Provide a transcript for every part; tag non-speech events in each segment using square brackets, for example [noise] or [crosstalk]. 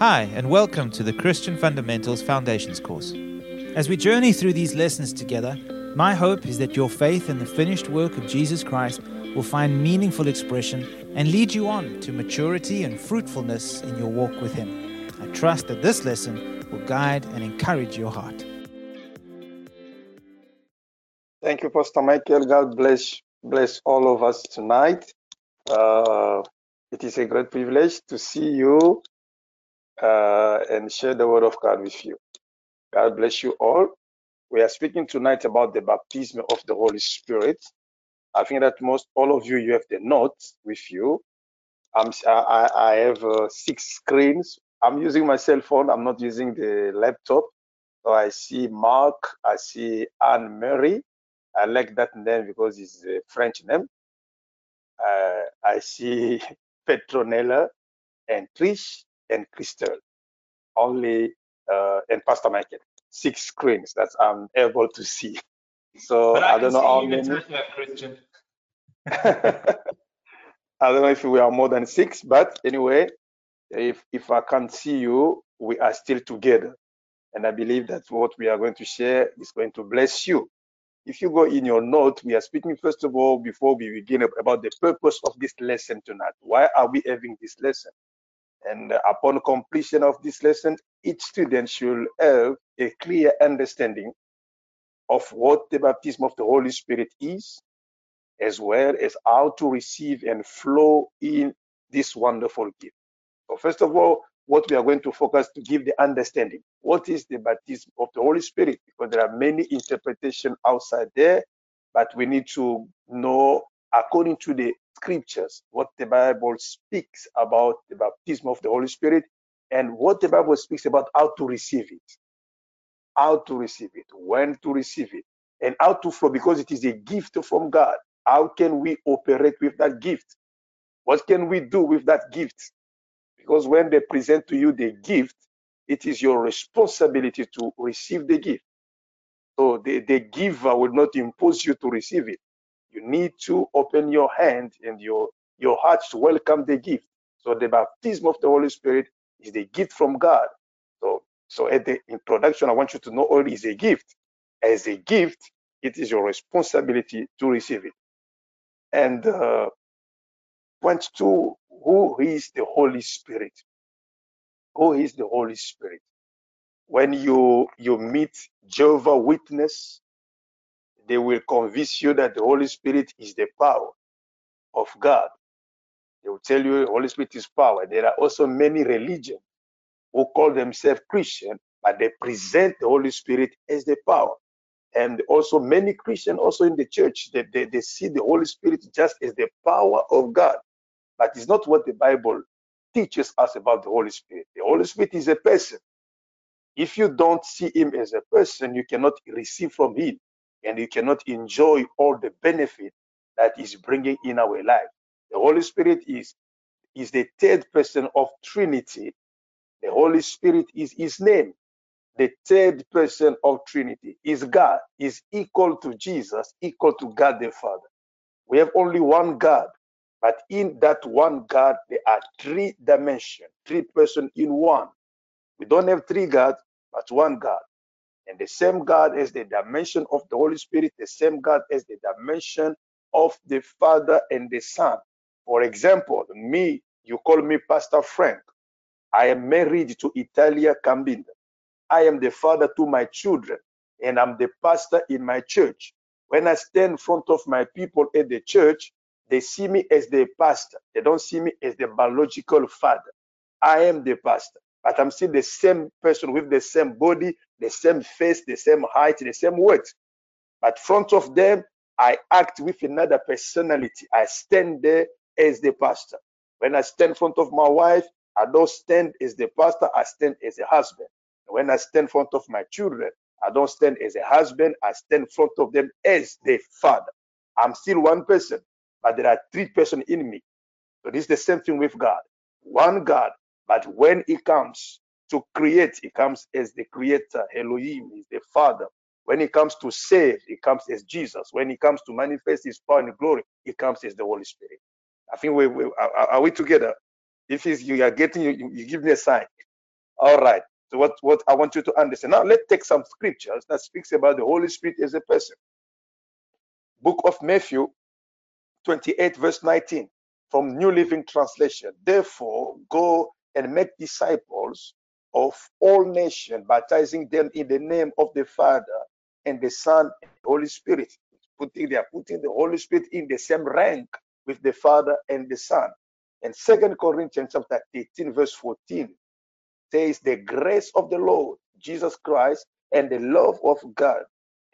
Hi, and welcome to the Christian Fundamentals Foundations course. As we journey through these lessons together, my hope is that your faith in the finished work of Jesus Christ will find meaningful expression and lead you on to maturity and fruitfulness in your walk with Him. I trust that this lesson will guide and encourage your heart. Thank you, Pastor Michael. God bless bless all of us tonight. Uh, it is a great privilege to see you uh, and share the word of God with you. God bless you all. We are speaking tonight about the baptism of the Holy Spirit. I think that most all of you you have the notes with you. I'm, I, I have uh, six screens. I'm using my cell phone. I'm not using the laptop. So I see Mark. I see Anne Mary. I like that name because it's a French name. Uh, I see [laughs] Petronella and Trish and Crystal. Only uh, and Pastor Michael. Six screens that I'm able to see. [laughs] So I, I, don't know how many. Christian. [laughs] I don't know if we are more than six, but anyway, if if I can't see you, we are still together. And I believe that what we are going to share is going to bless you. If you go in your note, we are speaking first of all before we begin about the purpose of this lesson tonight. Why are we having this lesson? And upon completion of this lesson, each student should have a clear understanding of what the baptism of the Holy Spirit is, as well as how to receive and flow in this wonderful gift. So, first of all, what we are going to focus to give the understanding. What is the baptism of the Holy Spirit? Because there are many interpretations outside there, but we need to know according to the scriptures what the Bible speaks about the baptism of the Holy Spirit and what the Bible speaks about how to receive it, how to receive it, when to receive it, and how to flow because it is a gift from God. How can we operate with that gift? What can we do with that gift? Because when they present to you the gift, it is your responsibility to receive the gift. So the, the giver will not impose you to receive it. You need to open your hand and your, your heart to welcome the gift. So the baptism of the Holy Spirit is the gift from God. So, so at the introduction, I want you to know all is a gift. As a gift, it is your responsibility to receive it. And uh, point two, who is the Holy Spirit? Who is the Holy Spirit? When you you meet Jehovah Witness, they will convince you that the Holy Spirit is the power of God. They will tell you Holy Spirit is power. There are also many religions who call themselves Christian, but they present the Holy Spirit as the power. And also many Christians also in the church, they, they, they see the Holy Spirit just as the power of God. But it's not what the Bible teaches us about the Holy Spirit. The Holy Spirit is a person. If you don't see him as a person, you cannot receive from him and you cannot enjoy all the benefit that is bringing in our life. The Holy Spirit is, is the third person of Trinity. The Holy Spirit is his name. The third person of Trinity is God, is equal to Jesus, equal to God the Father. We have only one God, but in that one God, there are three dimensions, three persons in one. We don't have three gods, but one God. And the same God as the dimension of the Holy Spirit, the same God as the dimension of the Father and the Son. For example, me, you call me Pastor Frank. I am married to Italia Cambinda. I am the father to my children, and I'm the pastor in my church. When I stand in front of my people at the church, they see me as the pastor. They don't see me as the biological father. I am the pastor, but I'm still the same person with the same body, the same face, the same height, the same weight. But front of them, I act with another personality. I stand there as the pastor. When I stand in front of my wife, I don't stand as the pastor, I stand as a husband. When I stand in front of my children, I don't stand as a husband, I stand in front of them as the father. I'm still one person, but there are three persons in me. So this is the same thing with God. One God, but when He comes to create, He comes as the creator. Elohim is the Father. When He comes to save, He comes as Jesus. When He comes to manifest His power and glory, He comes as the Holy Spirit. I think we, we are, are we together? If you are getting, you, you give me a sign. All right. So what, what I want you to understand. Now let's take some scriptures that speaks about the Holy Spirit as a person. Book of Matthew 28 verse 19 from New Living Translation. Therefore, go and make disciples of all nations, baptizing them in the name of the Father and the Son and the Holy Spirit. Putting, they are putting the Holy Spirit in the same rank with the Father and the Son. And Second Corinthians chapter 18, verse 14 says, The grace of the Lord Jesus Christ and the love of God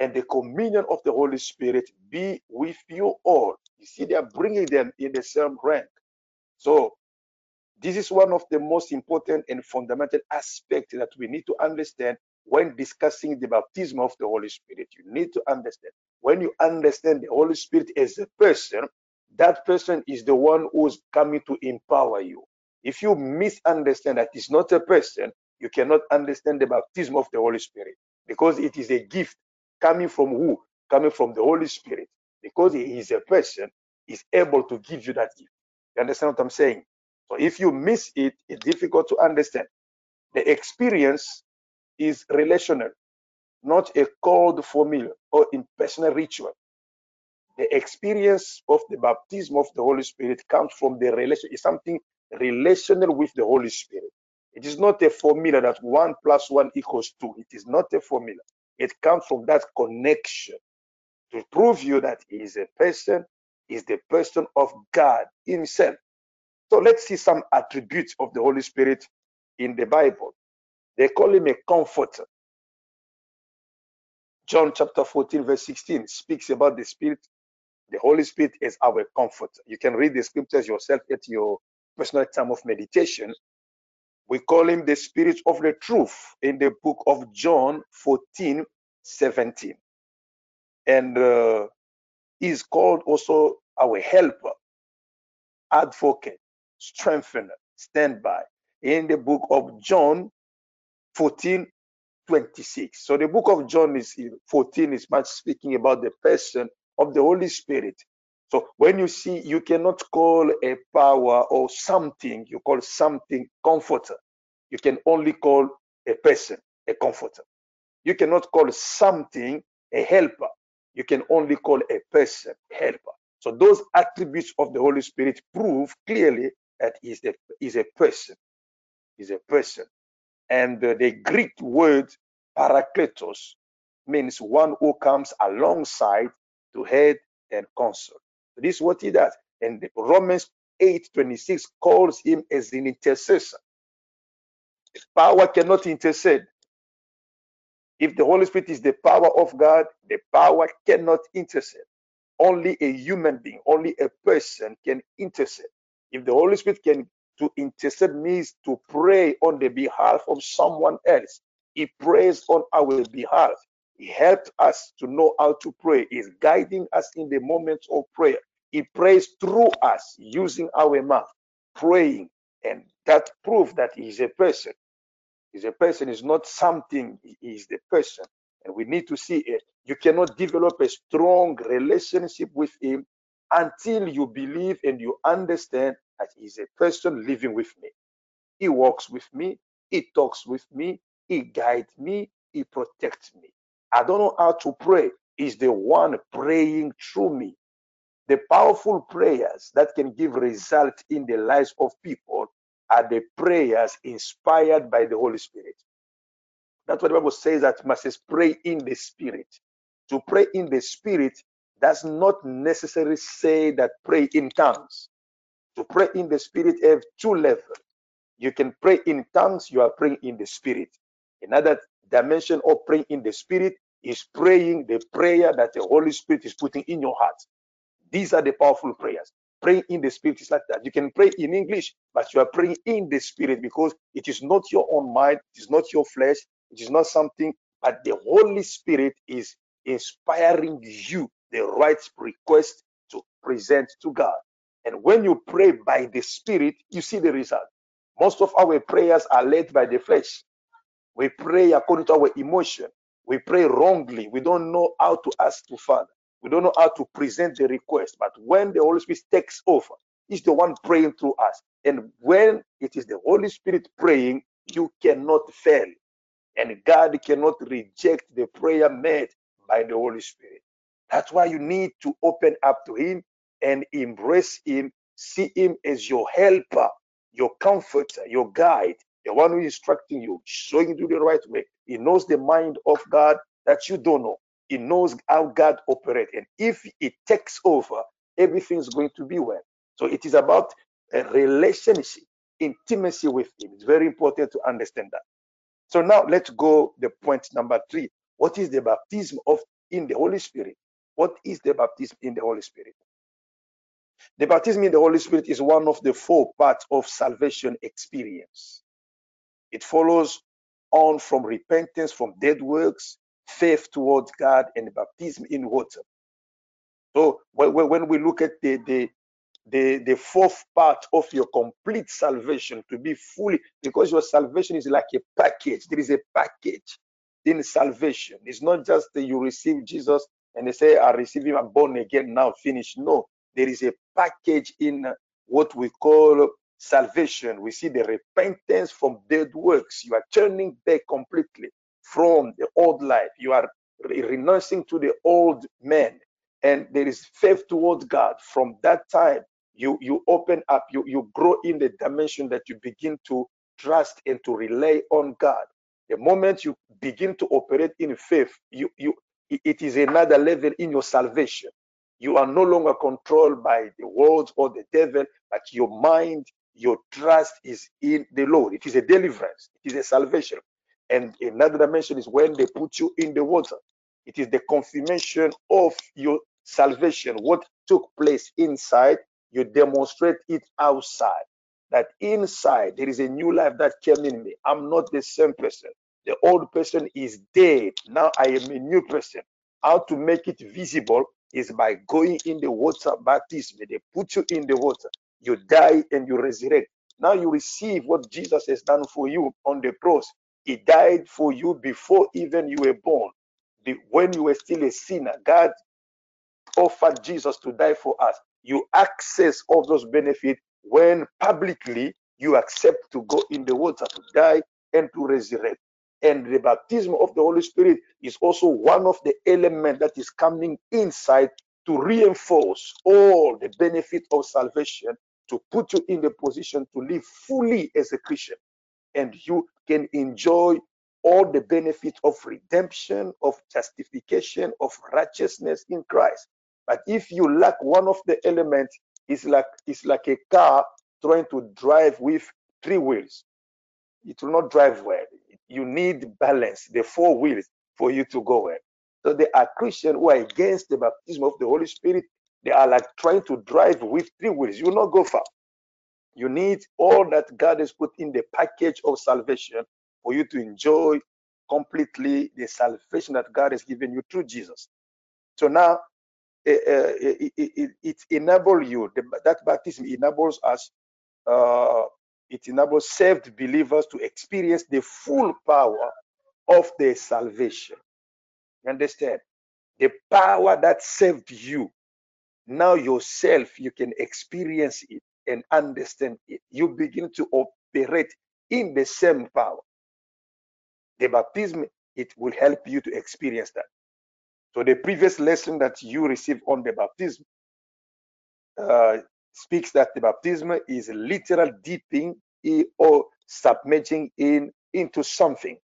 and the communion of the Holy Spirit be with you all. You see, they are bringing them in the same rank. So, this is one of the most important and fundamental aspects that we need to understand when discussing the baptism of the Holy Spirit. You need to understand. When you understand the Holy Spirit as a person, that person is the one who's coming to empower you. If you misunderstand that it's not a person, you cannot understand the baptism of the Holy Spirit because it is a gift coming from who? Coming from the Holy Spirit. Because he is a person, is able to give you that gift. You understand what I'm saying? So if you miss it, it's difficult to understand. The experience is relational, not a cold formula or impersonal ritual. The experience of the baptism of the Holy Spirit comes from the relation, it's something relational with the Holy Spirit. It is not a formula that one plus one equals two. It is not a formula. It comes from that connection to prove you that he is a person, is the person of God himself. So let's see some attributes of the Holy Spirit in the Bible. They call him a comforter. John chapter 14, verse 16 speaks about the Spirit. The Holy Spirit is our comforter. You can read the scriptures yourself at your personal time of meditation. We call him the Spirit of the truth in the book of John 14, 17. And uh, he's called also our helper, advocate, strengthener, standby in the book of John 14, 26. So the book of John is 14 is much speaking about the person of the Holy Spirit. So when you see, you cannot call a power or something, you call something comforter. You can only call a person a comforter. You cannot call something a helper. You can only call a person helper. So those attributes of the Holy Spirit prove clearly that is a, is a person. Is a person. And the Greek word parakletos means one who comes alongside to head and console. This is what he does. And Romans 8:26 calls him as an intercessor. Power cannot intercede. If the Holy Spirit is the power of God, the power cannot intercede. Only a human being, only a person can intercede. If the Holy Spirit can to intercede means to pray on the behalf of someone else. He prays on our behalf. He helped us to know how to pray. He's guiding us in the moments of prayer. He prays through us using our mouth, praying. And that proves that he is a person. He's a person, is not something, he is the person. And we need to see it. You cannot develop a strong relationship with him until you believe and you understand that he's a person living with me. He walks with me, he talks with me, he guides me, he protects me. I don't know how to pray. He's the one praying through me the powerful prayers that can give result in the lives of people are the prayers inspired by the Holy Spirit. That's what the Bible says that must pray in the Spirit. To pray in the Spirit does not necessarily say that pray in tongues. To pray in the Spirit have two levels. You can pray in tongues, you are praying in the Spirit. Another dimension of praying in the Spirit is praying the prayer that the Holy Spirit is putting in your heart. These are the powerful prayers. Praying in the spirit is like that. You can pray in English, but you are praying in the spirit because it is not your own mind, it is not your flesh, it is not something, but the Holy Spirit is inspiring you the right request to present to God. And when you pray by the Spirit, you see the result. Most of our prayers are led by the flesh. We pray according to our emotion. We pray wrongly. We don't know how to ask to Father. We don't know how to present the request, but when the Holy Spirit takes over, He's the one praying through us. And when it is the Holy Spirit praying, you cannot fail. And God cannot reject the prayer made by the Holy Spirit. That's why you need to open up to Him and embrace Him, see Him as your helper, your comforter, your guide, the one who is instructing you, showing you the right way. He knows the mind of God that you don't know. He knows how God operates. And if it takes over, everything's going to be well. So it is about a relationship, intimacy with Him. It's very important to understand that. So now let's go the point number three. What is the baptism of in the Holy Spirit? What is the baptism in the Holy Spirit? The baptism in the Holy Spirit is one of the four parts of salvation experience. It follows on from repentance from dead works, faith towards God, and baptism in water. So when we look at the, the, the, the fourth part of your complete salvation to be fully, because your salvation is like a package. There is a package in salvation. It's not just that you receive Jesus and they say, I receive him, I'm born again, now finished. No, there is a package in what we call salvation. We see the repentance from dead works. You are turning back completely from the old life. You are renouncing to the old man. And there is faith towards God. From that time, you, you open up, you, you grow in the dimension that you begin to trust and to rely on God. The moment you begin to operate in faith, you, you it is another level in your salvation. You are no longer controlled by the world or the devil, but your mind, your trust is in the Lord. It is a deliverance, it is a salvation. And another dimension is when they put you in the water. It is the confirmation of your salvation. What took place inside, you demonstrate it outside. That inside there is a new life that came in me. I'm not the same person. The old person is dead. Now I am a new person. How to make it visible is by going in the water baptism. They put you in the water. You die and you resurrect. Now you receive what Jesus has done for you on the cross. He died for you before even you were born. When you were still a sinner, God offered Jesus to die for us. You access all those benefits when publicly you accept to go in the water to die and to resurrect. And the baptism of the Holy Spirit is also one of the elements that is coming inside to reinforce all the benefit of salvation, to put you in the position to live fully as a Christian. And you can enjoy all the benefits of redemption, of justification, of righteousness in Christ. But if you lack one of the elements, it's like it's like a car trying to drive with three wheels. It will not drive well you need balance, the four wheels for you to go well. So there are Christians who are against the baptism of the Holy Spirit. They are like trying to drive with three wheels. You will not go far. You need all that God has put in the package of salvation for you to enjoy completely the salvation that God has given you through Jesus. So now uh, it, it, it, enables you, the, that baptism enables us uh, it enables saved believers to experience the full power of their salvation. You understand? The power that saved you. Now yourself, you can experience it and understand it. You begin to operate in the same power. The baptism, it will help you to experience that. So the previous lesson that you received on the baptism uh, speaks that the baptism is literal dipping or submerging in into something.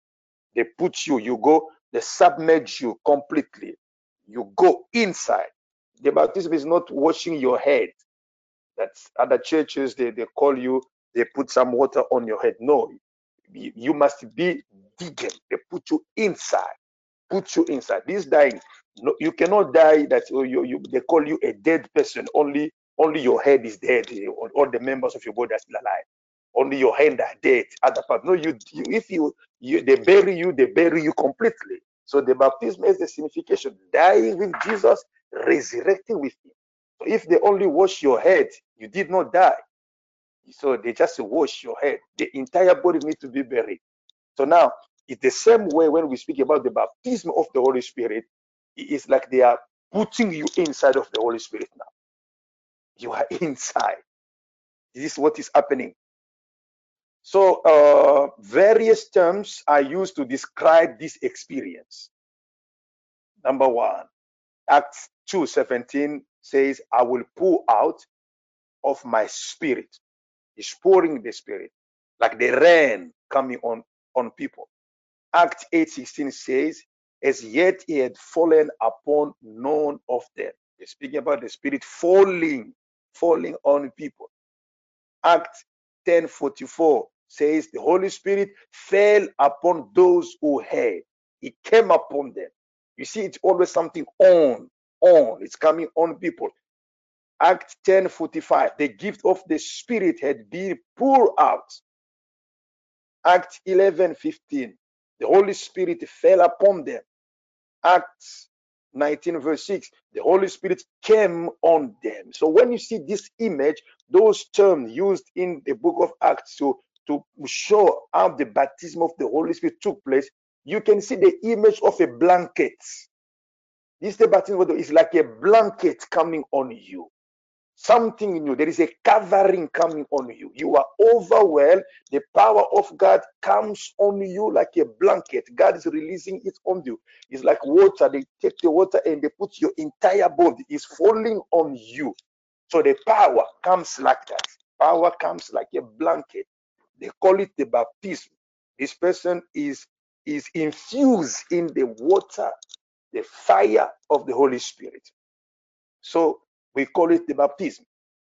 They put you, you go, they submerge you completely. You go inside. The baptism is not washing your head. That's other churches, they, they call you, they put some water on your head. No, you must be digging. They put you inside. Put you inside. This dying, no, you cannot die that oh, you, you, they call you a dead person. Only only your head is dead. All the members of your body are still alive. Only your hand are dead. Other part. No, you, you if you, you they bury you, they bury you completely. So the baptism is the signification dying with Jesus, resurrecting with him. So if they only wash your head, you did not die. So they just wash your head. The entire body needs to be buried. So now it's the same way when we speak about the baptism of the Holy Spirit. It's like they are putting you inside of the Holy Spirit now. You are [laughs] inside. This is what is happening. So uh, various terms are used to describe this experience. Number one, Acts 2:17 says, I will pour out of my spirit. He's pouring the spirit, like the rain coming on, on people. Act 8:16 says, As yet he had fallen upon none of them. He's speaking about the spirit falling, falling on people. Act 10:44 says the Holy Spirit fell upon those who heard. He came upon them. You see, it's always something on, on. It's coming on people. Act 10:45, the gift of the Spirit had been poured out. Act 11:15, the Holy Spirit fell upon them. Acts 19 verse 6 the holy spirit came on them. So when you see this image those terms used in the book of acts to to show how the baptism of the holy spirit took place you can see the image of a blanket. This the baptism is like a blanket coming on you something in you. There is a covering coming on you. You are overwhelmed. The power of God comes on you like a blanket. God is releasing it on you. It's like water. They take the water and they put your entire body is falling on you. So the power comes like that. Power comes like a blanket. They call it the baptism. This person is is infused in the water, the fire of the Holy Spirit. So we call it the baptism.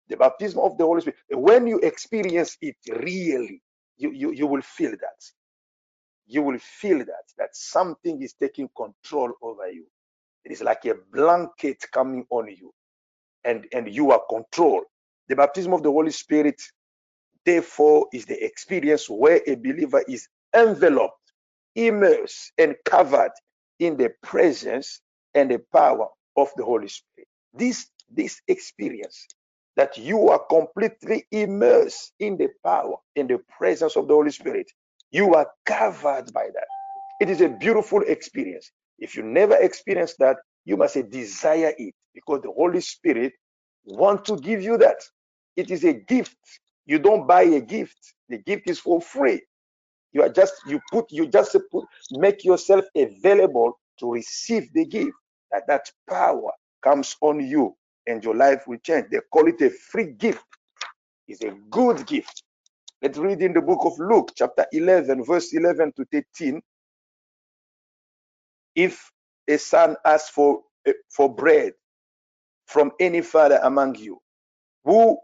The baptism of the Holy Spirit. When you experience it really, you, you, you will feel that. You will feel that, that something is taking control over you. It is like a blanket coming on you, and, and you are controlled. The baptism of the Holy Spirit, therefore, is the experience where a believer is enveloped, immersed, and covered in the presence and the power of the Holy Spirit. This this experience that you are completely immersed in the power, in the presence of the Holy Spirit. You are covered by that. It is a beautiful experience. If you never experienced that, you must desire it because the Holy Spirit want to give you that. It is a gift. You don't buy a gift. The gift is for free. You are just you put you just put make yourself available to receive the gift. That that power comes on you and your life will change. They call it a free gift. It's a good gift. Let's read in the book of Luke, chapter 11, verse 11 to 13. If a son asks for, eh, for bread from any father among you, who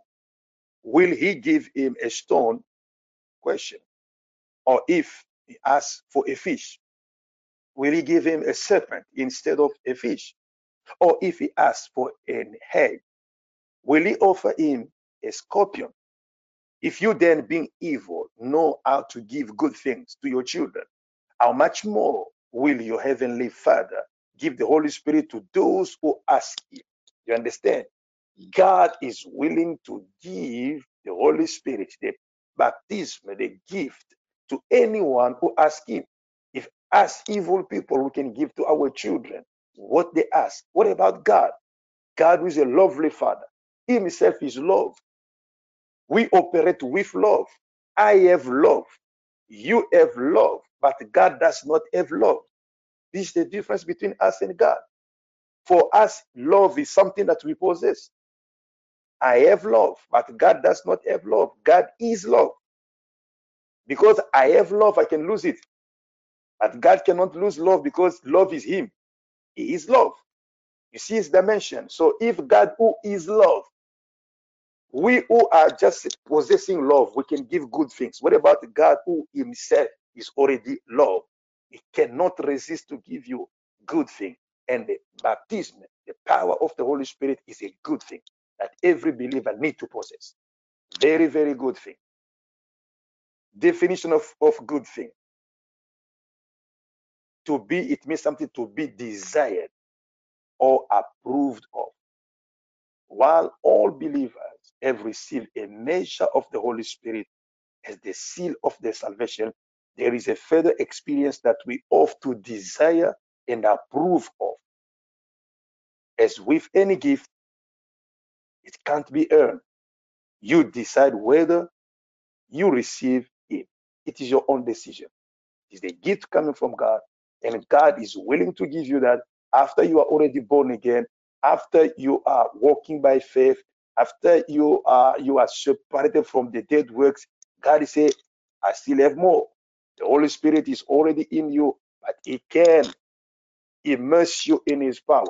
will he give him a stone? Question. Or if he asks for a fish, will he give him a serpent instead of a fish? Or if he asks for an egg, will he offer him a scorpion? If you then, being evil, know how to give good things to your children, how much more will your heavenly Father give the Holy Spirit to those who ask him? You understand? God is willing to give the Holy Spirit, the baptism, the gift to anyone who asks him. If as evil people we can give to our children, what they ask. What about God? God is a lovely Father. He himself is love. We operate with love. I have love. You have love. But God does not have love. This is the difference between us and God. For us, love is something that we possess. I have love, but God does not have love. God is love. Because I have love, I can lose it. But God cannot lose love because love is Him. He is love. You see his dimension. So if God who is love, we who are just possessing love, we can give good things. What about God who himself is already love? He cannot resist to give you good thing. And the baptism, the power of the Holy Spirit is a good thing that every believer need to possess. Very, very good thing. Definition of, of good thing. To be, it means something to be desired or approved of. While all believers have received a measure of the Holy Spirit as the seal of their salvation, there is a further experience that we ought to desire and approve of. As with any gift, it can't be earned. You decide whether you receive it. it is your own decision. It is the gift coming from God, and God is willing to give you that after you are already born again, after you are walking by faith, after you are you are separated from the dead works. God is saying, I still have more. The Holy Spirit is already in you, but He can immerse you in His power.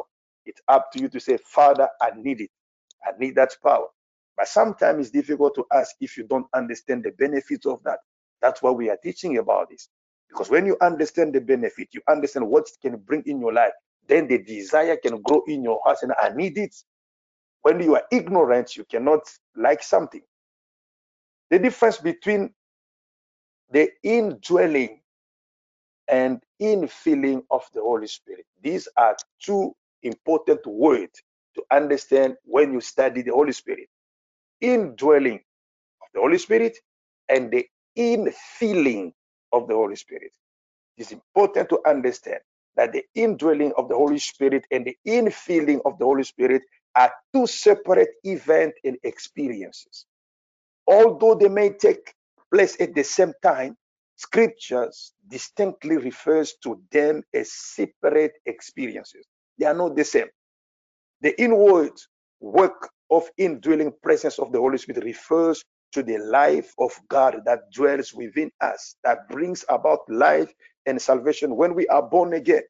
It's up to you to say, Father, I need it. I need that power. But sometimes it's difficult to ask if you don't understand the benefits of that. That's why we are teaching about this. Because when you understand the benefit, you understand what it can bring in your life, then the desire can grow in your heart and I need it. When you are ignorant, you cannot like something. The difference between the indwelling and infilling of the Holy Spirit. These are two important words to understand when you study the Holy Spirit. Indwelling of the Holy Spirit and the infilling of the Holy Spirit. It is important to understand that the indwelling of the Holy Spirit and the infilling of the Holy Spirit are two separate events and experiences. Although they may take place at the same time, scriptures distinctly refers to them as separate experiences. They are not the same. The inward work of indwelling presence of the Holy Spirit refers to the life of God that dwells within us, that brings about life and salvation when we are born again.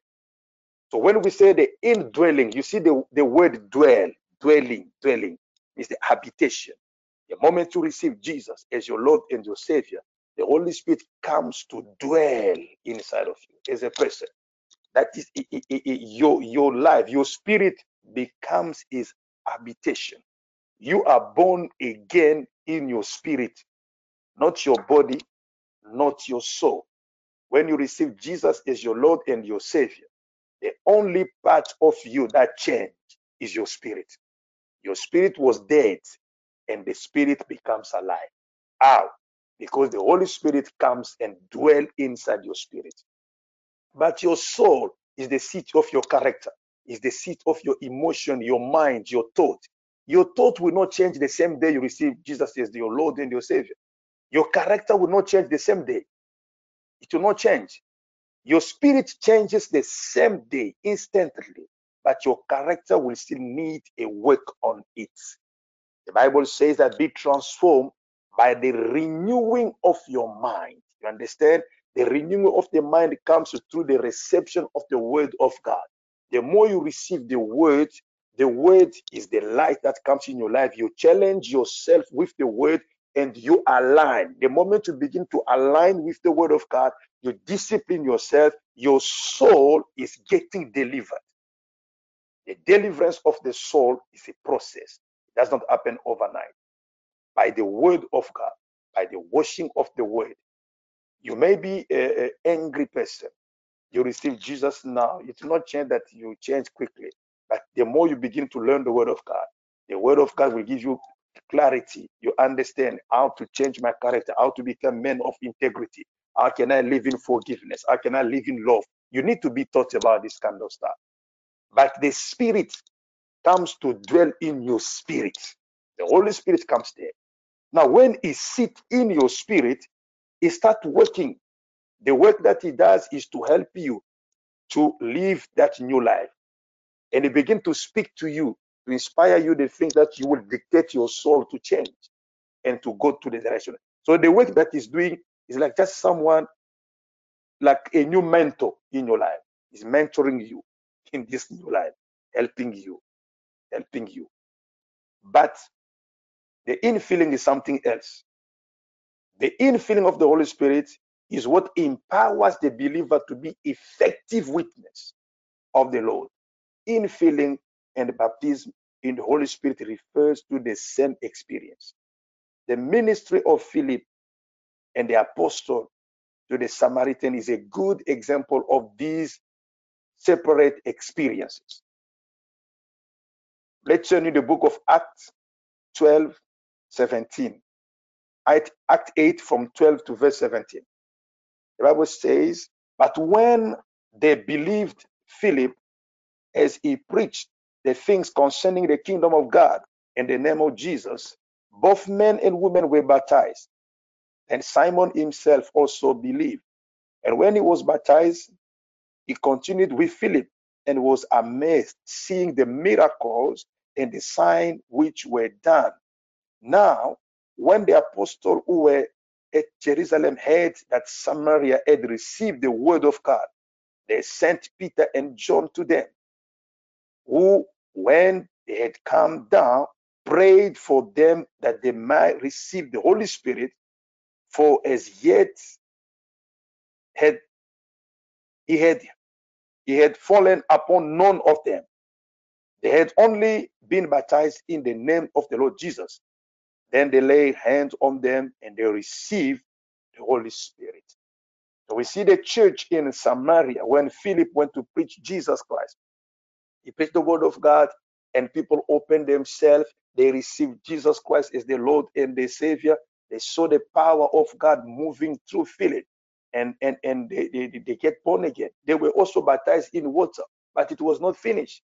So when we say the indwelling, you see the, the word dwell, dwelling, dwelling is the habitation. The moment you receive Jesus as your Lord and your Savior, the Holy Spirit comes to dwell inside of you as a person. That is your, your life, your spirit becomes his habitation. You are born again in your spirit, not your body, not your soul. When you receive Jesus as your Lord and your Savior, the only part of you that changed is your spirit. Your spirit was dead and the spirit becomes alive. How? Because the Holy Spirit comes and dwell inside your spirit. But your soul is the seat of your character, is the seat of your emotion, your mind, your thought. Your thought will not change the same day you receive Jesus as your Lord and your Savior. Your character will not change the same day. It will not change. Your spirit changes the same day, instantly, but your character will still need a work on it. The Bible says that be transformed by the renewing of your mind. You understand? The renewing of the mind comes through the reception of the word of God. The more you receive the word, the word is the light that comes in your life. You challenge yourself with the word and you align. The moment you begin to align with the word of God, you discipline yourself, your soul is getting delivered. The deliverance of the soul is a process. It does not happen overnight. By the word of God, by the washing of the word. You may be an angry person. You receive Jesus now. It's not change that you change quickly. But the more you begin to learn the word of God, the word of God will give you clarity. You understand how to change my character, how to become men of integrity. How can I live in forgiveness? How can I live in love? You need to be taught about this kind of stuff. But the Spirit comes to dwell in your spirit. The Holy Spirit comes there. Now, when He sits in your spirit, He starts working. The work that He does is to help you to live that new life. And they begin to speak to you to inspire you the things that you will dictate your soul to change and to go to the direction. So the work that he's doing is like just someone like a new mentor in your life. is mentoring you [laughs] in this new life, helping you, helping you. But the infilling is something else. The infilling of the Holy Spirit is what empowers the believer to be effective witness of the Lord. Infilling and baptism in the Holy Spirit refers to the same experience. The ministry of Philip and the apostle to the Samaritan is a good example of these separate experiences. Let's turn to the book of Acts 12, 17. Act 8 from 12 to verse 17. The Bible says, But when they believed Philip as he preached the things concerning the kingdom of God in the name of Jesus, both men and women were baptized. And Simon himself also believed. And when he was baptized, he continued with Philip and was amazed, seeing the miracles and the sign which were done. Now, when the apostles who were at Jerusalem heard that Samaria had received the word of God, they sent Peter and John to them, who, when they had come down, prayed for them that they might receive the Holy Spirit, for as yet had he had he had fallen upon none of them. They had only been baptized in the name of the Lord Jesus. Then they laid hands on them and they received the Holy Spirit. So we see the church in Samaria when Philip went to preach Jesus Christ. He preached the word of God and people opened themselves. They received Jesus Christ as the Lord and the Savior. They saw the power of God moving through Philip and, and, and they, they, they get born again. They were also baptized in water, but it was not finished.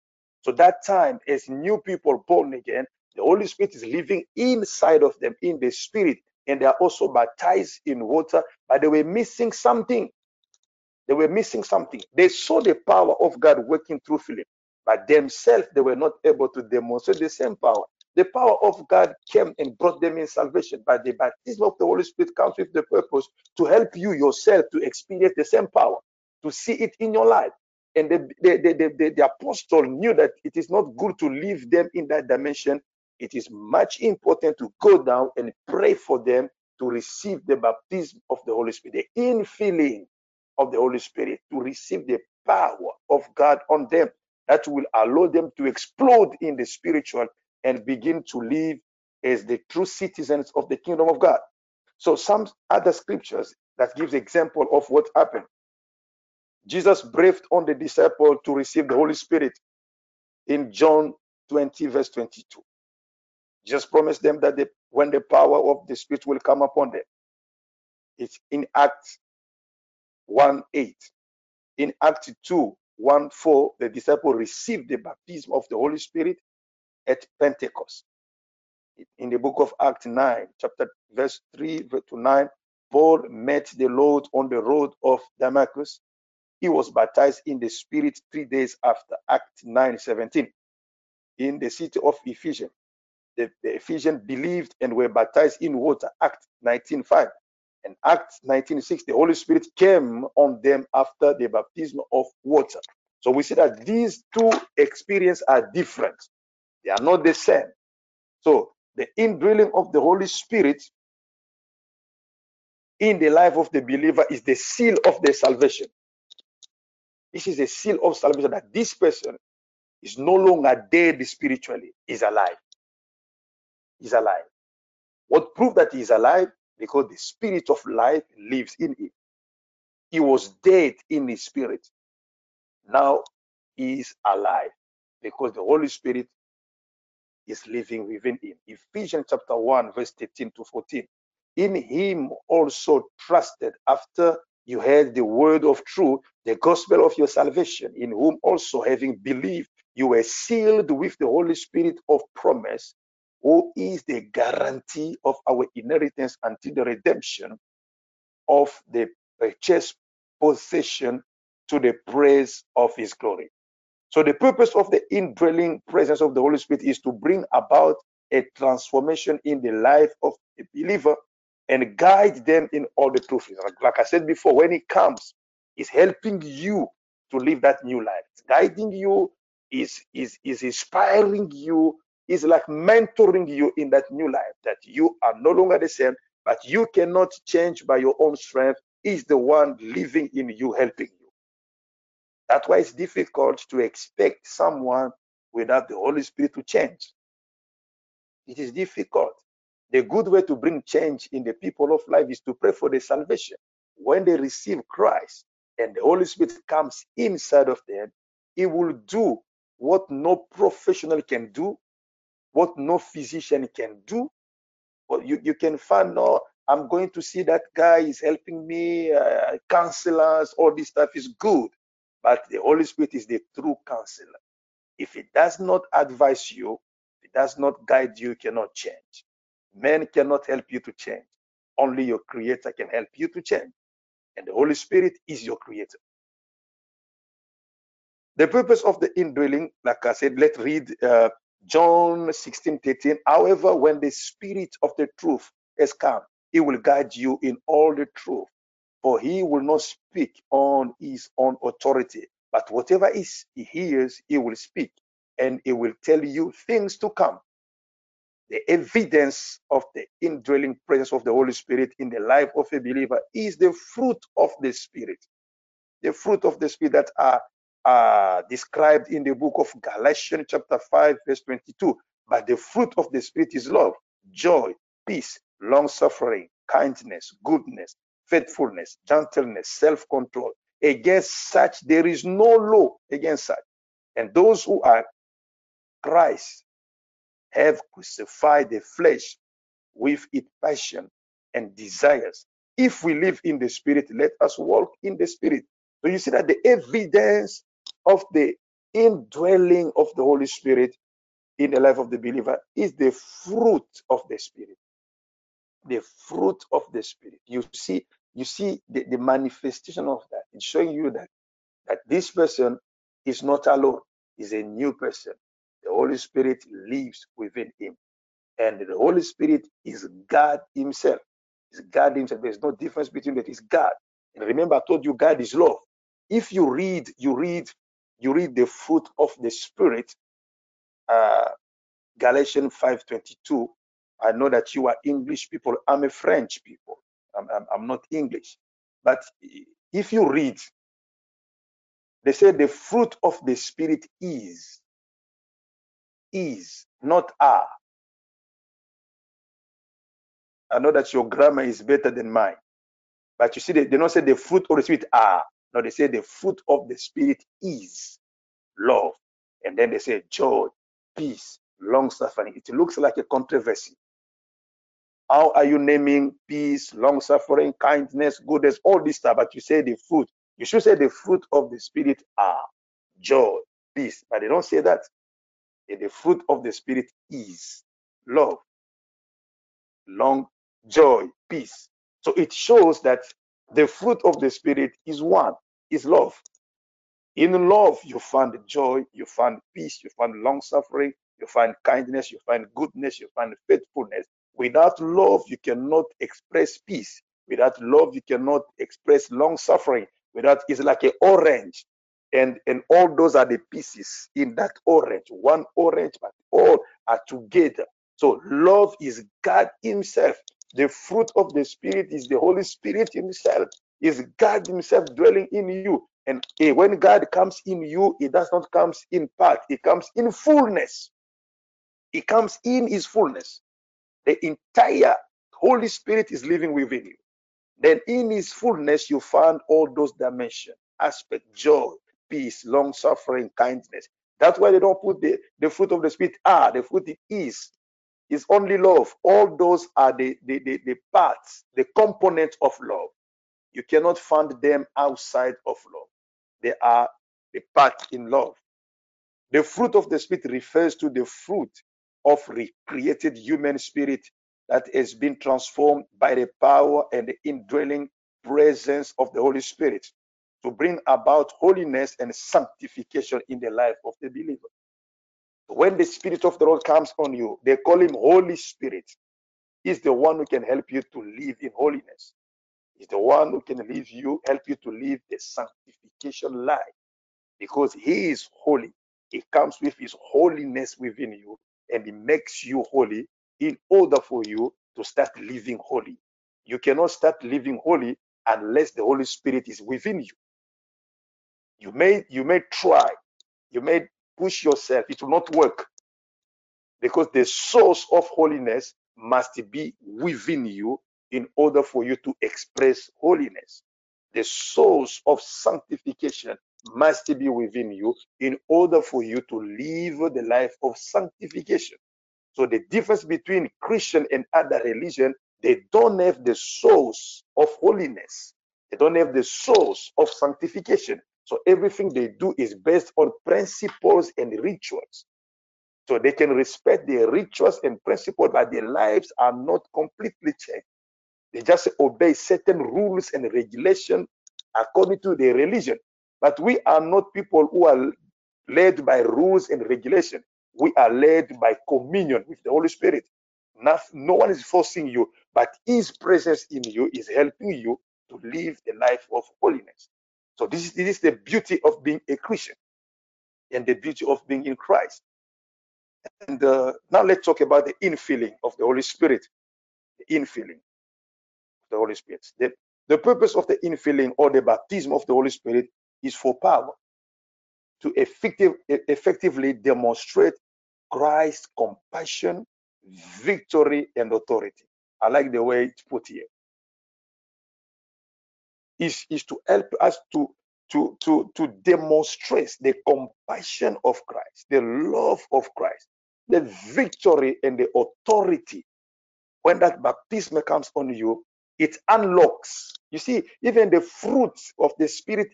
So that time, as new people born again, the Holy Spirit is living inside of them in the Spirit, and they are also baptized in water, but they were missing something. They were missing something. They saw the power of God working through Philip, but themselves they were not able to demonstrate the same power. The power of God came and brought them in salvation. by the baptism of the Holy Spirit comes with the purpose to help you yourself to experience the same power, to see it in your life. And the, the, the, the, the apostle knew that it is not good to leave them in that dimension. It is much important to go down and pray for them to receive the baptism of the Holy Spirit, the infilling of the Holy Spirit, to receive the power of God on them that will allow them to explode in the spiritual and begin to live as the true citizens of the kingdom of God. So some other scriptures that gives example of what happened. Jesus breathed on the disciple to receive the Holy Spirit in John 20 verse 22. Jesus promised them that they, when the power of the Spirit will come upon them. It's in Acts 1 8. In Acts 2 1 4, the disciple received the baptism of the Holy Spirit at Pentecost. In the book of Acts 9, chapter verse 3 to 9, Paul met the Lord on the road of Damascus. He was baptized in the Spirit three days after, Act 9 17. In the city of Ephesians, the, the Ephesians believed and were baptized in water, Act 19 5. And Act 19:6, the Holy Spirit came on them after the baptism of water. So we see that these two experiences are different. They are not the same. So the indwelling of the Holy Spirit in the life of the believer is the seal of the salvation. This is a seal of salvation that this person is no longer dead spiritually, is alive. Is alive. What proved that he is alive? Because the spirit of life lives in him. He was dead in his spirit. Now he is alive because the Holy Spirit is living within him. Ephesians chapter 1, verse 13 to 14. In him also trusted after you heard the word of truth, the gospel of your salvation, in whom also having believed, you were sealed with the Holy Spirit of promise, who is the guarantee of our inheritance until the redemption of the purchased possession to the praise of his glory. So the purpose of the indwelling presence of the Holy Spirit is to bring about a transformation in the life of a believer and guide them in all the truth. Like I said before, when He comes, is helping you to live that new life. It's guiding you, is is is inspiring you, is like mentoring you in that new life that you are no longer the same, but you cannot change by your own strength. Is the one living in you, helping you. That's why it's difficult to expect someone without the Holy Spirit to change. It is difficult. The good way to bring change in the people of life is to pray for their salvation. When they receive Christ and the Holy Spirit comes inside of them, He will do what no professional can do, what no physician can do. You, you can find, no, I'm going to see that guy is helping me, uh, counselors, all this stuff is good. But the Holy Spirit is the true counselor. If it does not advise you, it does not guide you, you cannot change. Men cannot help you to change. Only your creator can help you to change. And the Holy Spirit is your creator. The purpose of the indwelling, like I said, let's read uh, John 16 13. However, when the Spirit of the truth has come, he will guide you in all the truth. For he will not speak on his own authority, but whatever is he hears, he will speak, and he will tell you things to come. The evidence of the indwelling presence of the Holy Spirit in the life of a believer is the fruit of the Spirit. The fruit of the Spirit that are uh, described in the book of Galatians, chapter 5, verse 22. But the fruit of the Spirit is love, joy, peace, long suffering, kindness, goodness, faithfulness, gentleness, self control. Against such, there is no law against such. And those who are Christ have crucified the flesh with its passion and desires. If we live in the Spirit, let us walk in the Spirit. So you see that the evidence of the indwelling of the Holy Spirit in the life of the believer is the fruit of the Spirit. The fruit of the Spirit. You see, you see the, the manifestation of that. It's showing you that that this person is not alone, is a new person. The Holy Spirit lives within him. And the Holy Spirit is God Himself. Is God Himself. There's no difference between that. It's God. And remember, I told you God is love. If you read, you read you read the fruit of the spirit uh, galatians 5.22 i know that you are english people. I'm a french people. I'm, I'm, I'm not english. But if you read they say the fruit of the spirit is is not are. I know that your grammar is better than mine. But you see they, they don't say the fruit of the spirit are no, they say the fruit of the Spirit is love. And then they say joy, peace, long suffering. It looks like a controversy. How are you naming peace, long suffering, kindness, goodness, all this stuff? But you say the fruit. You should say the fruit of the Spirit are joy, peace. But they don't say that. And the fruit of the Spirit is love, long joy, peace. So it shows that the fruit of the Spirit is one is love. In love, you find joy, you find peace, you find long suffering, you find kindness, you find goodness, you find faithfulness. Without love, you cannot express peace. Without love, you cannot express long suffering. Without it's like an orange, and and all those are the pieces in that orange. One orange, but all are together. So love is God Himself. The fruit of the Spirit is the Holy Spirit Himself is God Himself dwelling in you. And when God comes in you, it does not come in part, it comes in fullness. It comes in His fullness. The entire Holy Spirit is living within you. Then in His fullness, you find all those dimensions aspect, joy, peace, long suffering, kindness. That's why they don't put the, the fruit of the Spirit. Ah, the fruit it is. Is only love. All those are the, the, the, the parts, the components of love. You cannot find them outside of love. They are the part in love. The fruit of the Spirit refers to the fruit of recreated human spirit that has been transformed by the power and the indwelling presence of the Holy Spirit to bring about holiness and sanctification in the life of the believer. When the Spirit of the Lord comes on you, they call him Holy Spirit. He's the one who can help you to live in holiness is the one who can leave you, help you to live the sanctification life because he is holy. He comes with his holiness within you and he makes you holy in order for you to start living holy. You cannot start living holy unless the Holy Spirit is within you. You may you may try, you may push yourself, it will not work because the source of holiness must be within you in order for you to express holiness. The source of sanctification must be within you in order for you to live the life of sanctification. So the difference between Christian and other religion, they don't have the source of holiness. They don't have the source of sanctification. So everything they do is based on principles and rituals. So they can respect the rituals and principles, but their lives are not completely changed. They just obey certain rules and regulations according to their religion. But we are not people who are led by rules and regulation. We are led by communion with the Holy Spirit. No, one is forcing you, but His presence in you is helping you to live a life of holiness. So this is, this is the beauty of being a Christian and the beauty of being in Christ. And uh, now let's talk about the infilling of the Holy Spirit. The infilling the Holy Spirit. The, the purpose of the infilling or the baptism of the Holy Spirit is for power to effective, effectively demonstrate Christ's compassion, victory, and authority. I like the way it's put here. Is, is to help us to, to, to, to demonstrate the compassion of Christ, the love of Christ, the victory and the authority. When that baptism comes on you, it unlocks. You see, even the fruit of the Spirit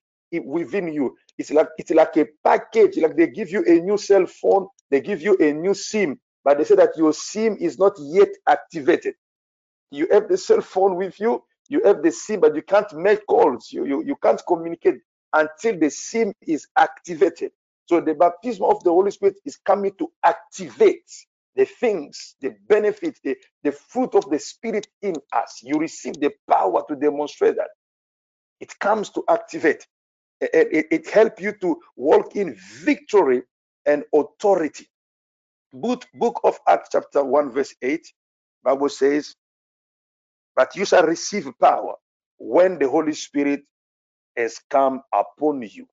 within you. It's like it's like a package. Like they give you a new cell phone, they give you a new SIM, but they say that your SIM is not yet activated. You have the cell phone with you, you have the SIM, but you can't make calls. You you, you can't communicate until the SIM is activated. So the baptism of the Holy Spirit is coming to activate the things, the benefits, the, the fruit of the Spirit in us. You receive the power to demonstrate that. It comes to activate it, it helps you to walk in victory and authority. Book, book of Acts chapter 1 verse 8, Bible says, but you shall receive power when the Holy Spirit has come upon you,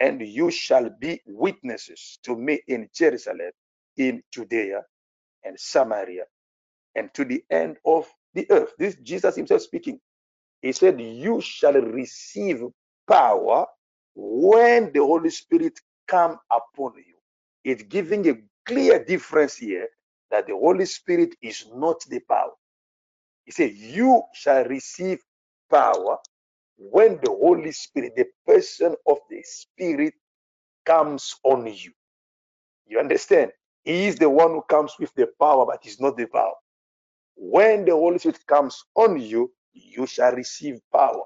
and you shall be witnesses to me in Jerusalem, in Judea and Samaria, and to the end of the earth. This Jesus himself speaking. He said, You shall receive power when the Holy Spirit come upon you. It's giving a clear difference here that the Holy Spirit is not the power. He said, You shall receive power when the Holy Spirit, the person of the Spirit, comes on you. You understand? He is the one who comes with the power, but he's not the power. When the Holy Spirit comes on you, you shall receive power.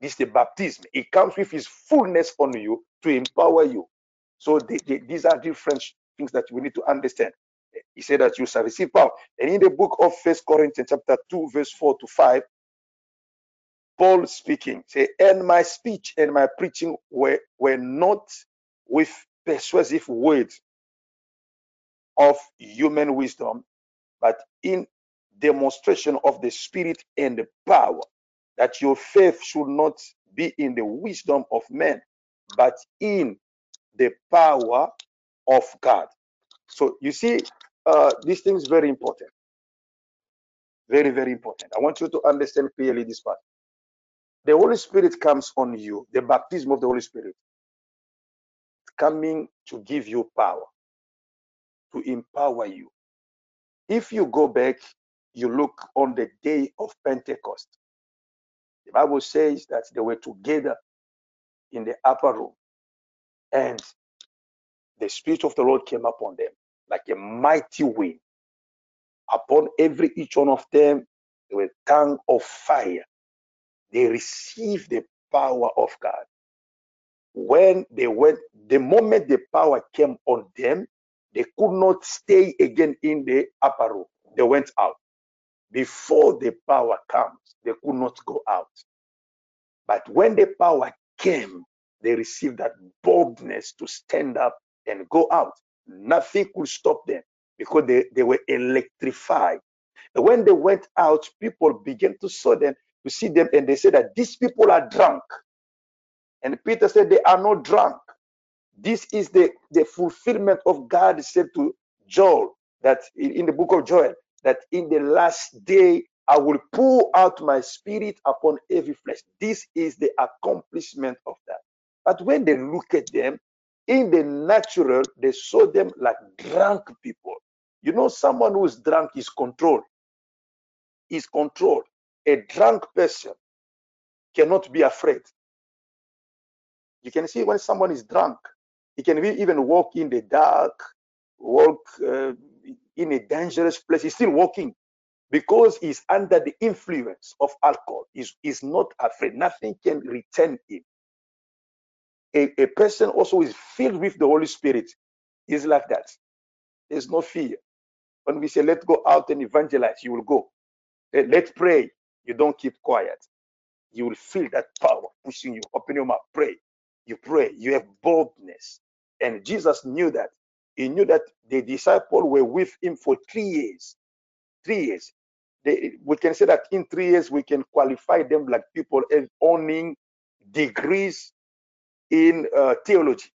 This is the baptism. It comes with his fullness on you to empower you. So these are different things that we need to understand. He said that you shall receive power. And in the book of First Corinthians, chapter 2, verse 4 to 5, Paul speaking, say, and my speech and my preaching were, were not with persuasive words of human wisdom, but in demonstration of the spirit and the power, that your faith should not be in the wisdom of men, but in the power of God. So you see, uh, this thing is very important. Very, very important. I want you to understand clearly this part. The Holy Spirit comes on you, the baptism of the Holy Spirit, coming to give you power, to empower you. If you go back, you look on the day of Pentecost, the Bible says that they were together in the upper room, and the Spirit of the Lord came upon them like a mighty wind. Upon every each one of them, there were tongue of fire. They received the power of God. When they went, the moment the power came on them, they could not stay again in the upper room. They went out before the power comes, they could not go out. But when the power came, they received that boldness to stand up and go out. Nothing could stop them because they, they were electrified. And when they went out, people began to saw them, to see them, and they said that these people are drunk. And Peter said, They are not drunk. This is the, the fulfillment of God said to Joel that in the book of Joel that in the last day I will pour out my spirit upon every flesh. This is the accomplishment of that. But when they look at them in the natural, they saw them like drunk people. You know, someone who is drunk is controlled. Is controlled. A drunk person cannot be afraid. You can see when someone is drunk, he can even walk in the dark, walk uh, in a dangerous place. He's still walking because he's under the influence of alcohol, he's, he's not afraid. Nothing can return him. A, a person also is filled with the Holy Spirit is like that. There's no fear. When we say, let's go out and evangelize, you will go. Let's pray. You don't keep quiet. You will feel that power pushing you. Open your mouth, pray. You pray. You have boldness. And Jesus knew that. He knew that the disciples were with him for three years. Three years. They, we can say that in three years we can qualify them like people as owning degrees in uh, theology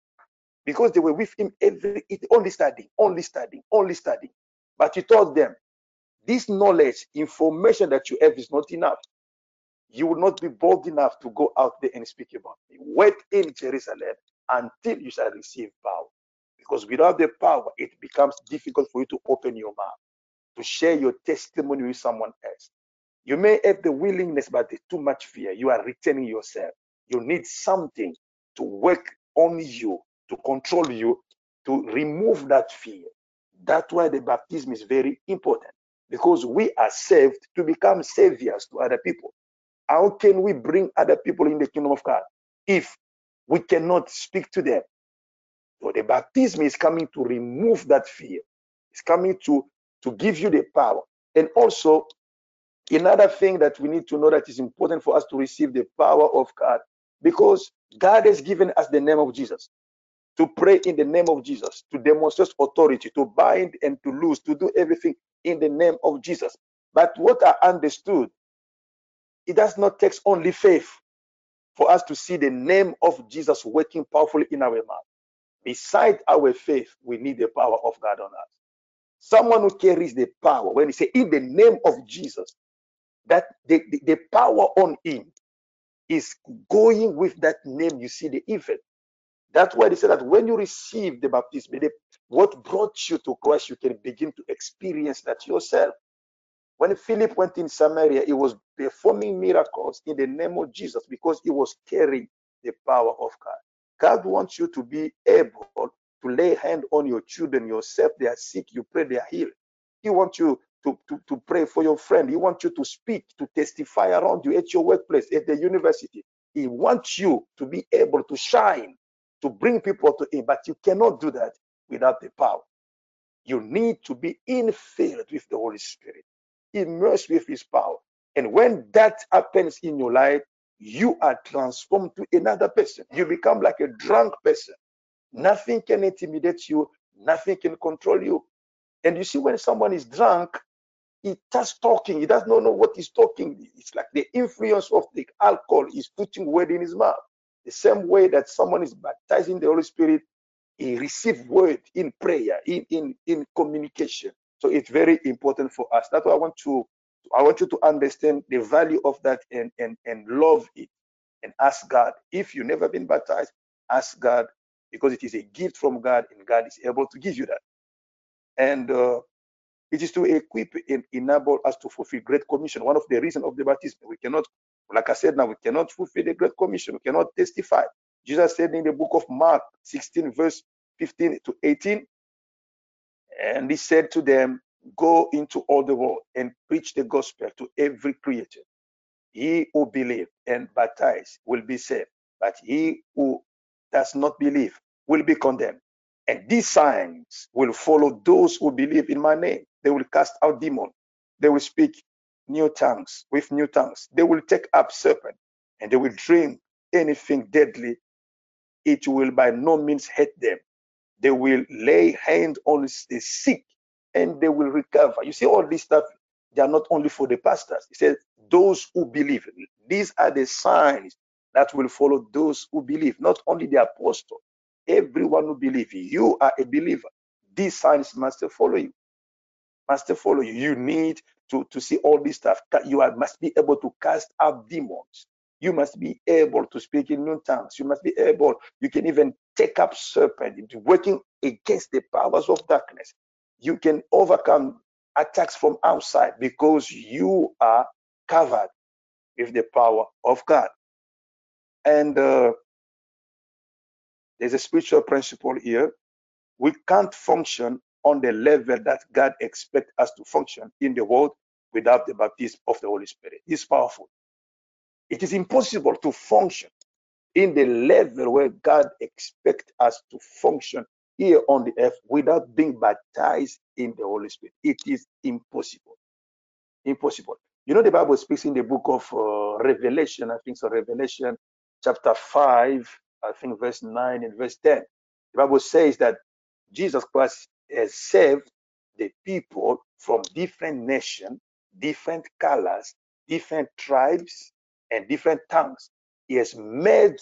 because they were with him every only studying, only studying, only studying. But he told them, this knowledge, information that you have is not enough. You will not be bold enough to go out there and speak about me. Wait in Jerusalem until you shall receive power. Because without the power, it becomes difficult for you to open your mouth, to share your testimony with someone else. You may have the willingness, but there's too much fear. You are retaining yourself. You need something to work on you, to control you, to remove that fear. That's why the baptism is very important because we are saved to become saviors to other people. How can we bring other people in the kingdom of God if we cannot speak to them? So the baptism is coming to remove that fear. It's coming to, to give you the power. And also, another thing that we need to know that is important for us to receive the power of God because God has given us the name of Jesus to pray in the name of Jesus, to demonstrate authority, to bind and to loose, to do everything in the name of Jesus. But what I understood, it does not take only faith for us to see the name of Jesus working powerfully in our mouth. Beside our faith, we need the power of God on us. Someone who carries the power, when he say in the name of Jesus, that the, the, the power on him is going with that name. You see the effect. That's why they say that when you receive the baptism, what brought you to Christ, you can begin to experience that yourself. When Philip went in Samaria, he was performing miracles in the name of Jesus because he was carrying the power of God. God wants you to be able to lay hand on your children yourself. They are sick, you pray, they are healed. He wants you to, to, to pray for your friend. He wants you to speak, to testify around you at your workplace, at the university. He wants you to be able to shine to bring people to Him, but you cannot do that without the power. You need to be infilled with the Holy Spirit, immersed with His power. And when that happens in your life, you are transformed to another person. You become like a drunk person. Nothing can intimidate you, nothing can control you. And you see, when someone is drunk, he starts talking. He does not know what he's talking. It's like the influence of the alcohol is putting word in his mouth. The same way that someone is baptized in the Holy Spirit, he receives word in prayer, in, in, in communication. So it's very important for us. That's why I want to I want you to understand the value of that and, and, and love it and ask God. If you've never been baptized, ask God because it is a gift from God and God is able to give you that. And uh, it is to equip and enable us to fulfill Great Commission. One of the reasons of the baptism, we cannot like I said now, we cannot fulfill the Great Commission. We cannot testify. Jesus said in the book of Mark 16, verse 15 to 18, and he said to them, Go into all the world and preach the gospel to every creature. He who believes and baptize will be saved, but he who does not believe will be condemned. And these signs will follow those who believe in my name. They will cast out demons. They will speak new tongues, with new tongues. They will take up serpent and they will drink anything deadly. It will by no means hurt them. They will lay hand on the sick and they will recover. You see, all this stuff, they are not only for the pastors. He says, those who believe. These are the signs that will follow those who believe, not only the apostle. Everyone who believes, you are a believer. These signs must follow you. Must follow you. You need to, to see all this stuff. You must be able to cast out demons. You must be able to speak in new tongues. You must be able, you can even take up serpent, working against the powers of darkness. You can overcome attacks from outside because you are covered with the power of God. And uh, there's a spiritual principle here. We can't function on the level that God expects us to function in the world without the baptism of the Holy Spirit. It's powerful. It is impossible to function in the level where God expects us to function here on the earth without being baptized in the Holy Spirit. It is impossible. Impossible. You know, the Bible speaks in the book of uh, Revelation, I think so, Revelation chapter 5, I think verse 9 and verse 10. The Bible says that Jesus Christ has saved the people from different nations, different colors, different tribes, and different tongues. He has made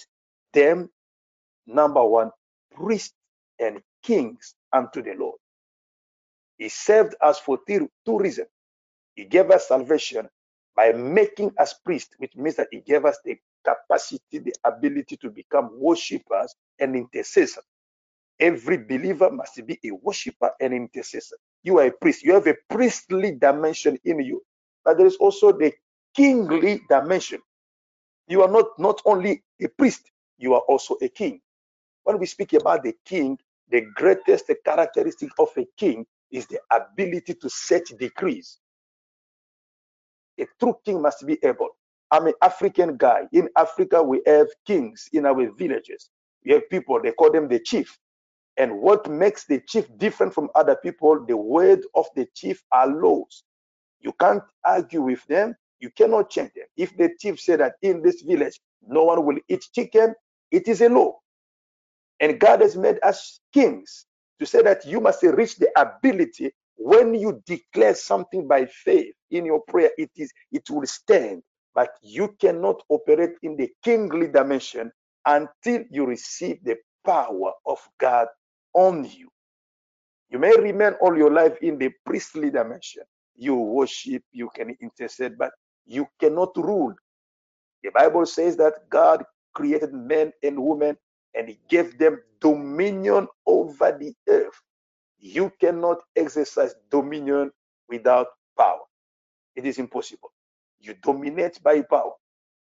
them, number one, priests and kings unto the Lord. He saved us for two reasons. He gave us salvation by making us priests, which means that He gave us the capacity, the ability to become worshippers and intercessors. Every believer must be a worshiper and intercessor. You are a priest. You have a priestly dimension in you, but there is also the kingly dimension. You are not not only a priest, you are also a king. When we speak about the king, the greatest characteristic of a king is the ability to set decrees. A true king must be able. I'm an African guy. In Africa, we have kings in our villages. We have people, they call them the chief. And what makes the chief different from other people, the word of the chief are laws. You can't argue with them. You cannot change them. If the chief said that in this village, no one will eat chicken, it is a law. And God has made us kings to say that you must reach the ability when you declare something by faith in your prayer, it is it will stand. But you cannot operate in the kingly dimension until you receive the power of God on you. You may remain all your life in the priestly dimension. You worship, you can intercede, but you cannot rule. The Bible says that God created men and women and he gave them dominion over the earth. You cannot exercise dominion without power. It is impossible. You dominate by power.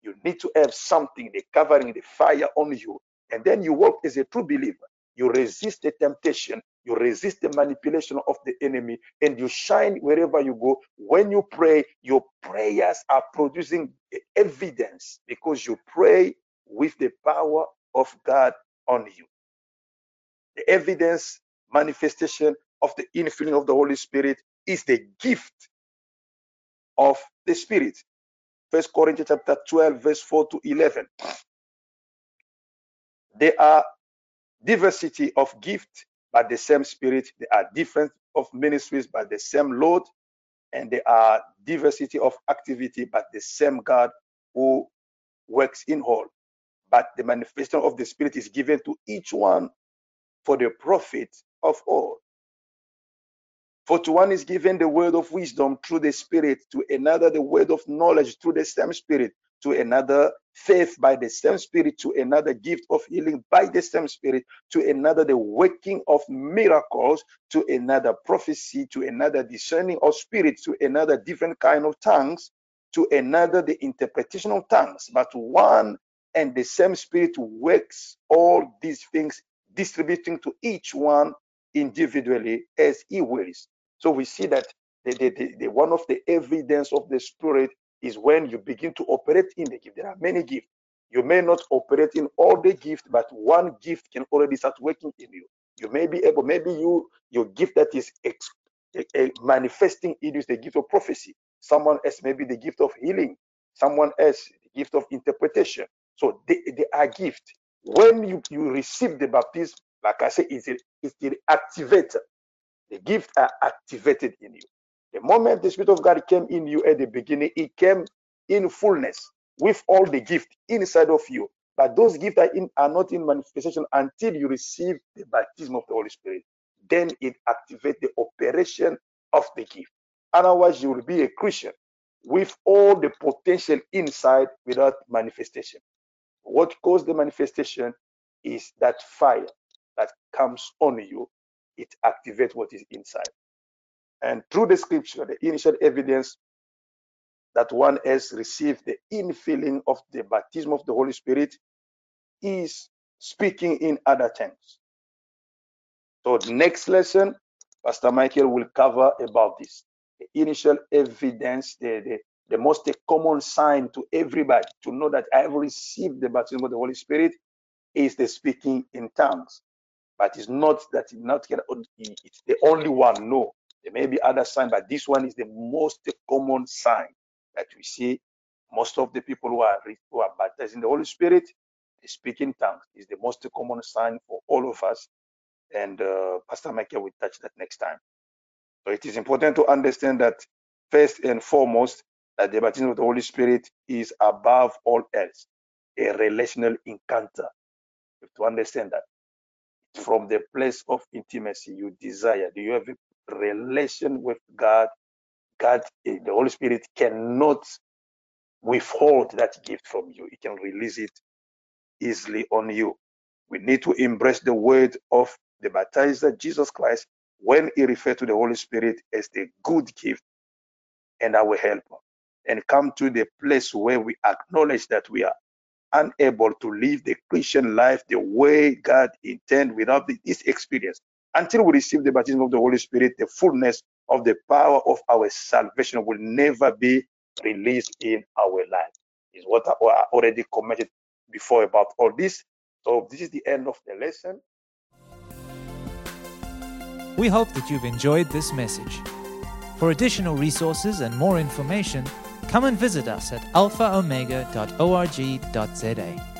You need to have something, the covering, the fire on you, and then you walk as a true believer. You resist the temptation, you resist the manipulation of the enemy, and you shine wherever you go. When you pray, your prayers are producing evidence because you pray with the power of God on you. The evidence manifestation of the infilling of the Holy Spirit is the gift of the Spirit. First Corinthians chapter 12, verse 4 to 11. There are diversity of gift, but the same Spirit. There are different of ministries, but the same Lord. And there are diversity of activity, but the same God who works in all. But the manifestation of the Spirit is given to each one for the profit of all. For to one is given the word of wisdom through the Spirit, to another the word of knowledge through the same Spirit, to another faith by the same Spirit, to another gift of healing by the same Spirit, to another the working of miracles, to another prophecy, to another discerning of spirits, to another different kind of tongues, to another the interpretation of tongues. But one and the same Spirit works all these things distributing to each one individually as he wills. So we see that the, the, the, one of the evidence of the Spirit is when you begin to operate in the gift. There are many gifts. You may not operate in all the gifts, but one gift can already start working in you. You may be able, maybe you your gift that is ex, manifesting in you is the gift of prophecy. Someone else maybe the gift of healing. Someone else the gift of interpretation. So they, they are gifts when you, you receive the baptism, like I say, it's, a, it's the activator. The gifts are activated in you. The moment the Spirit of God came in you at the beginning, it came in fullness with all the gift inside of you. But those gifts are, in, are not in manifestation until you receive the baptism of the Holy Spirit. Then it activates the operation of the gift. Otherwise, you will be a Christian with all the potential inside without manifestation. What caused the manifestation is that fire that comes on you. It activates what is inside. And through the scripture, the initial evidence that one has received the infilling of the baptism of the Holy Spirit is speaking in other tongues. So the next lesson, Pastor Michael will cover about this. the initial evidence, the, the, the most common sign to everybody to know that I have received the baptism of the Holy Spirit is the speaking in tongues. But it's not that it's not it's the only one. No, there may be other signs, but this one is the most common sign that we see. Most of the people who are who are baptized in the Holy Spirit, they speak in tongues is the most common sign for all of us. And uh, Pastor Michael will touch that next time. So it is important to understand that first and foremost, that the baptism of the Holy Spirit is above all else a relational encounter. You have to understand that from the place of intimacy you desire. Do you have a relation with God? God, eh, the Holy Spirit cannot withhold that gift from you. He can release it easily on you. We need to embrace the word of the baptizer, Jesus Christ, when he referred to the Holy Spirit as the good gift and our helper, and come to the place where we acknowledge that we are unable to live the Christian life the way God intended without this experience. Until we receive the baptism of the Holy Spirit, the fullness of the power of our salvation will never be released in our life. Is what I already commented before about all this. So this is the end of the lesson. We hope that you've enjoyed this message. For additional resources and more information, come and visit us at alphaomega.org.za.